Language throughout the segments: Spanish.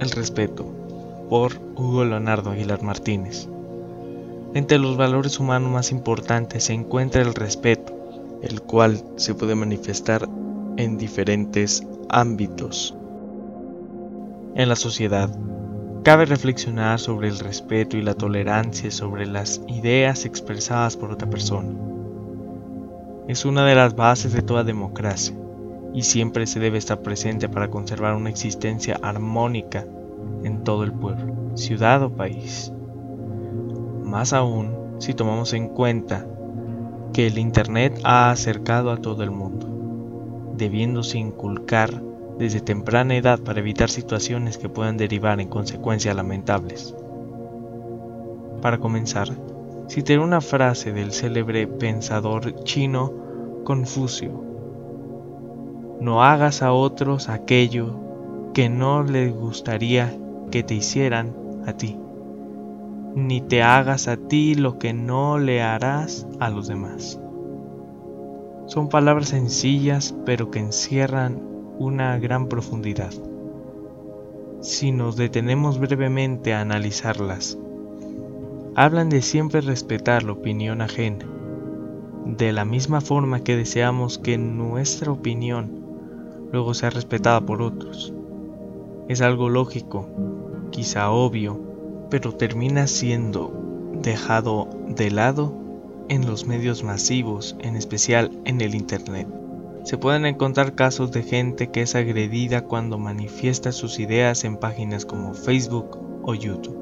el respeto, por Hugo Leonardo Aguilar Martínez. Entre los valores humanos más importantes se encuentra el respeto, el cual se puede manifestar en diferentes ámbitos. En la sociedad, cabe reflexionar sobre el respeto y la tolerancia sobre las ideas expresadas por otra persona. Es una de las bases de toda democracia y siempre se debe estar presente para conservar una existencia armónica en todo el pueblo, ciudad o país. Más aún si tomamos en cuenta que el Internet ha acercado a todo el mundo, debiéndose inculcar desde temprana edad para evitar situaciones que puedan derivar en consecuencias lamentables. Para comenzar, citaré una frase del célebre pensador chino Confucio. No hagas a otros aquello que no les gustaría que te hicieran a ti, ni te hagas a ti lo que no le harás a los demás. Son palabras sencillas pero que encierran una gran profundidad. Si nos detenemos brevemente a analizarlas, hablan de siempre respetar la opinión ajena, de la misma forma que deseamos que nuestra opinión luego sea respetada por otros. Es algo lógico, quizá obvio, pero termina siendo dejado de lado en los medios masivos, en especial en el Internet. Se pueden encontrar casos de gente que es agredida cuando manifiesta sus ideas en páginas como Facebook o YouTube,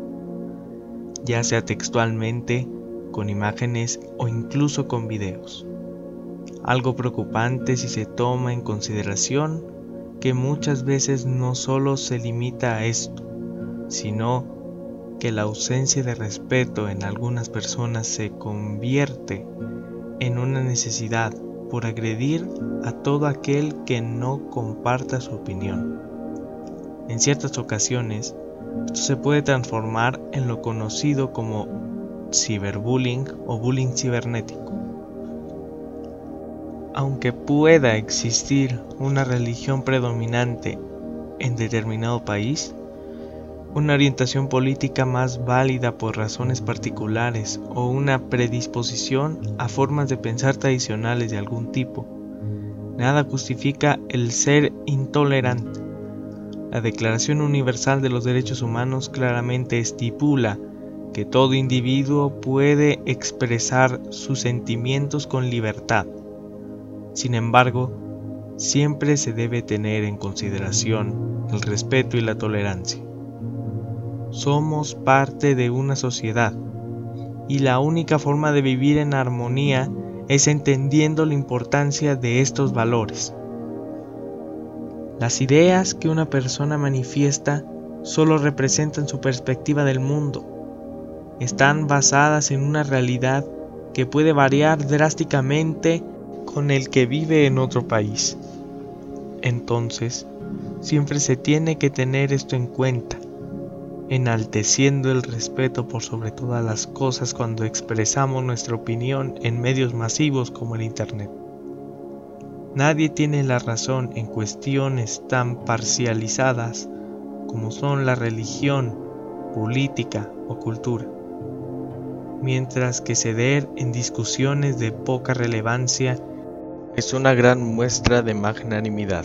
ya sea textualmente, con imágenes o incluso con videos. Algo preocupante si se toma en consideración que muchas veces no solo se limita a esto, sino que la ausencia de respeto en algunas personas se convierte en una necesidad por agredir a todo aquel que no comparta su opinión. En ciertas ocasiones, esto se puede transformar en lo conocido como ciberbullying o bullying cibernético. Aunque pueda existir una religión predominante en determinado país, una orientación política más válida por razones particulares o una predisposición a formas de pensar tradicionales de algún tipo. Nada justifica el ser intolerante. La Declaración Universal de los Derechos Humanos claramente estipula que todo individuo puede expresar sus sentimientos con libertad. Sin embargo, siempre se debe tener en consideración el respeto y la tolerancia. Somos parte de una sociedad y la única forma de vivir en armonía es entendiendo la importancia de estos valores. Las ideas que una persona manifiesta solo representan su perspectiva del mundo. Están basadas en una realidad que puede variar drásticamente con el que vive en otro país. Entonces, siempre se tiene que tener esto en cuenta enalteciendo el respeto por sobre todas las cosas cuando expresamos nuestra opinión en medios masivos como el Internet. Nadie tiene la razón en cuestiones tan parcializadas como son la religión, política o cultura, mientras que ceder en discusiones de poca relevancia es una gran muestra de magnanimidad.